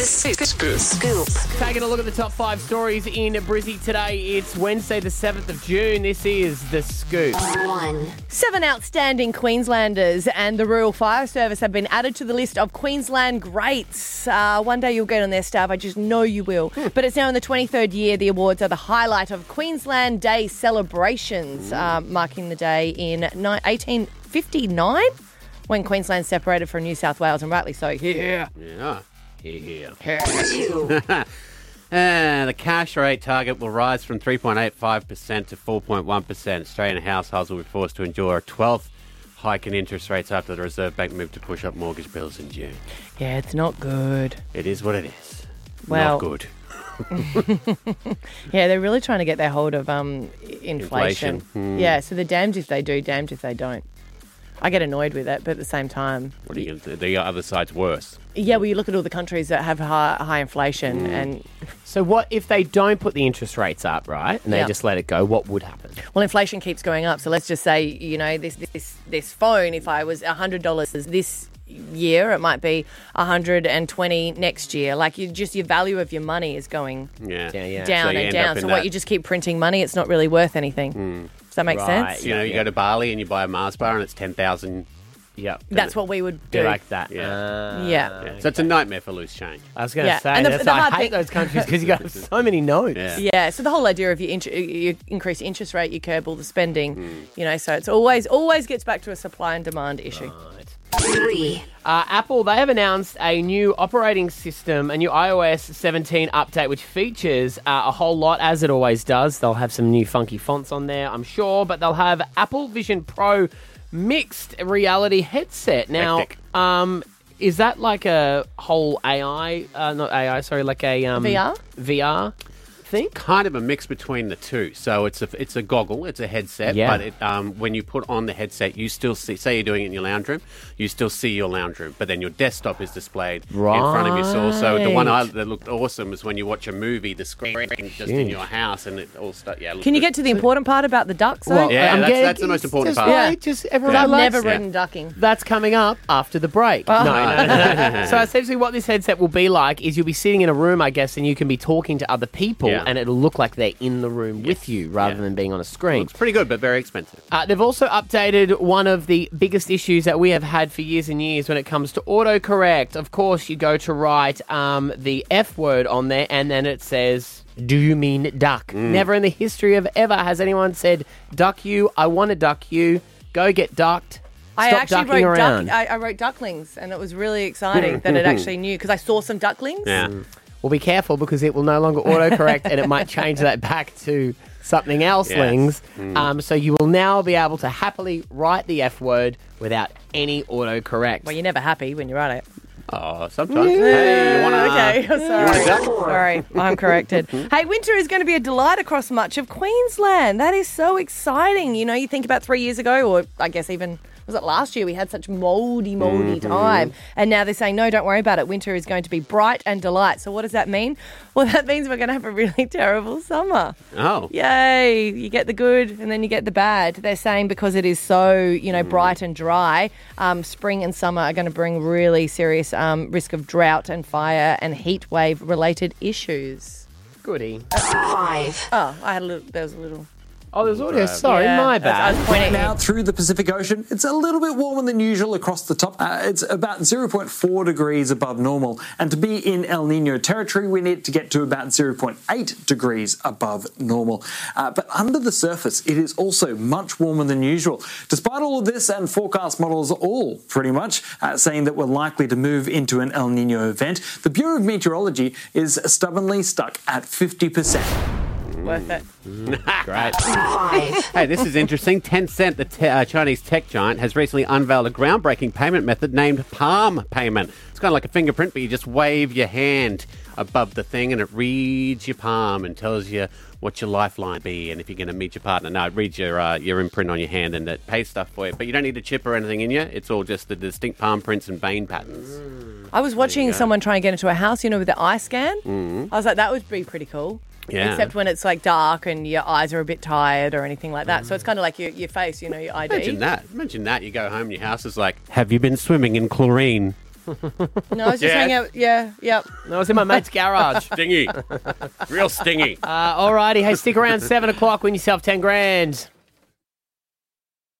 Scoop. Scoop. Taking a look at the top five stories in Brizzy today. It's Wednesday, the 7th of June. This is The Scoop. One. Seven outstanding Queenslanders and the Rural Fire Service have been added to the list of Queensland greats. Uh, one day you'll get on their staff, I just know you will. But it's now in the 23rd year. The awards are the highlight of Queensland Day celebrations, uh, marking the day in ni- 1859 when Queensland separated from New South Wales, and rightly so. Yeah. Yeah. Yeah. And the cash rate target will rise from 3.85% to 4.1%. Australian households will be forced to endure a 12th hike in interest rates after the Reserve Bank moved to push up mortgage bills in June. Yeah, it's not good. It is what it is. Well- Not good. Yeah, they're really trying to get their hold of um, inflation. Inflation. Hmm. Yeah, so they're damned if they do, damned if they don't. I get annoyed with it, but at the same time, What are you gonna do? The other side's worse. yeah, well, you look at all the countries that have high, high inflation, Hmm. and So, what if they don't put the interest rates up, right? And they Yeah. just let it go? What would happen? well, inflation keeps going up. So let's just say, you know, this this this phone, if I was hundred dollars this year, it might be hundred and twenty next year. Like you, just your value of your money is going Yeah. Yeah, yeah. down So and down. up in So that- what you just keep printing money, it's not really worth anything. Does that make Right. sense? You know, you Yeah. go to Bali and you buy a Mars bar and it's 10,000. Yeah. That's what we would Be do. like that. Yeah. Uh, Yeah. Yeah. So it's a nightmare for loose change. I was going to Yeah, say, and the- that's the why hard I hate thing- those countries because you got so many notes. Yeah. Yeah, so the whole idea of you, int- you increase interest rate, you curb all the spending, Hmm. you know, so it's always always gets back to a supply and demand issue. Three. Uh, Apple, they have announced a new operating system, a new iOS 17 update, which features uh, a whole lot, as it always does. They'll have some new funky fonts on there, I'm sure, but they'll have Apple Vision Pro mixed reality headset. Now, Hectic. um, is that like a whole AI, uh, not AI, sorry, like a um, VR? VR thing? kind of a mix between the two. So it's a it's a goggle, it's a headset, Yeah. but it, um, when you put on the headset, you still see. Say you're doing it in your lounge room, you still see your lounge room, but then your desktop is displayed in front of you. So, so the one I, that looked awesome is when you watch a movie, the screen just in your house, and it all stuff. Yeah. Can you looked get to the important part about the ducks? Though? Well, Yeah, I'm that's- getting- that's the most important just part. Yeah. just everyone I've likes never it. ridden ducking. That's coming up after the break. No, no, no, no. so essentially, what this headset will be like is you'll be sitting in a room, I guess, and you can be talking to other people, Yeah. and it'll look like they're in the room with you rather Yeah. than being on a screen. It's pretty good, but very expensive. Uh, they've also updated one of the biggest issues that we have had for years and years when it comes to autocorrect. Of course, you go to write um, the F word on there, and then it says, Do you mean duck? Never in the history of ever has anyone said, Duck you, I want to duck you, go get ducked. I actually ducking wrote around. duck, I, I wrote ducklings, and it was really exciting that it actually knew because I saw some ducklings. Yeah. Well, be careful because it will no longer autocorrect and it might change that back to something else, Yes. Lings. Mm. Um, so you will now be able to happily write the F word without any autocorrect. Well, you're never happy when you write it. Oh, sometimes. hey, you want to? okay, sorry. duck? Sorry, I'm corrected. hey, winter is going to be a delight across much of Queensland. That is so exciting. You know, you think about three years ago, or I guess even was it last year, we had such moldy, moldy time. And now they're saying, no, don't worry about it. Winter is going to be bright and delight. So what does that mean? Well, that means we're going to have a really terrible summer. Oh. Yay! You get the good and then you get the bad. They're saying because it is so, you know, bright and dry, um, spring and summer are going to bring really serious um, risk of drought and fire and heat wave related issues. Goody. Five. Oh, I had a little, there was a little. Oh, there's audio. Sorry, Yeah, my I was- I bad. was pointing Now through the Pacific Ocean, it's a little bit warmer than usual across the top. Uh, it's about 0.4 degrees above normal. And to be in El Nino territory, we need to get to about 0.8 degrees above normal. Uh, but under the surface, it is also much warmer than usual. Despite all of this, and forecast models all pretty much uh, saying that we're likely to move into an El Nino event, the Bureau of Meteorology is stubbornly stuck at 50%. Worth it. Great. Hey, this is interesting. Tencent, the te- uh, Chinese tech giant, has recently unveiled a groundbreaking payment method named palm payment. It's kind of like a fingerprint, but you just wave your hand above the thing and it reads your palm and tells you what your lifeline be and if you're going to meet your partner. No, it reads your uh, your imprint on your hand and it pays stuff for you. But you don't need a chip or anything in you. It's all just the distinct palm prints and vein patterns. I was watching someone try and get into a house, you know, with the eye scan. I was like, that would be pretty cool. Yeah. Except when it's like dark and your eyes are a bit tired or anything like that. So it's kind of like your, your face, you know, your ID. Imagine that. Imagine that. You go home and your house is like, have you been swimming in chlorine? No, I was just Yeah. hanging out. Yeah, yep. I was in my mate's garage. Stingy. Real stingy. Uh, alrighty, hey, stick around seven o'clock. Win yourself ten grand.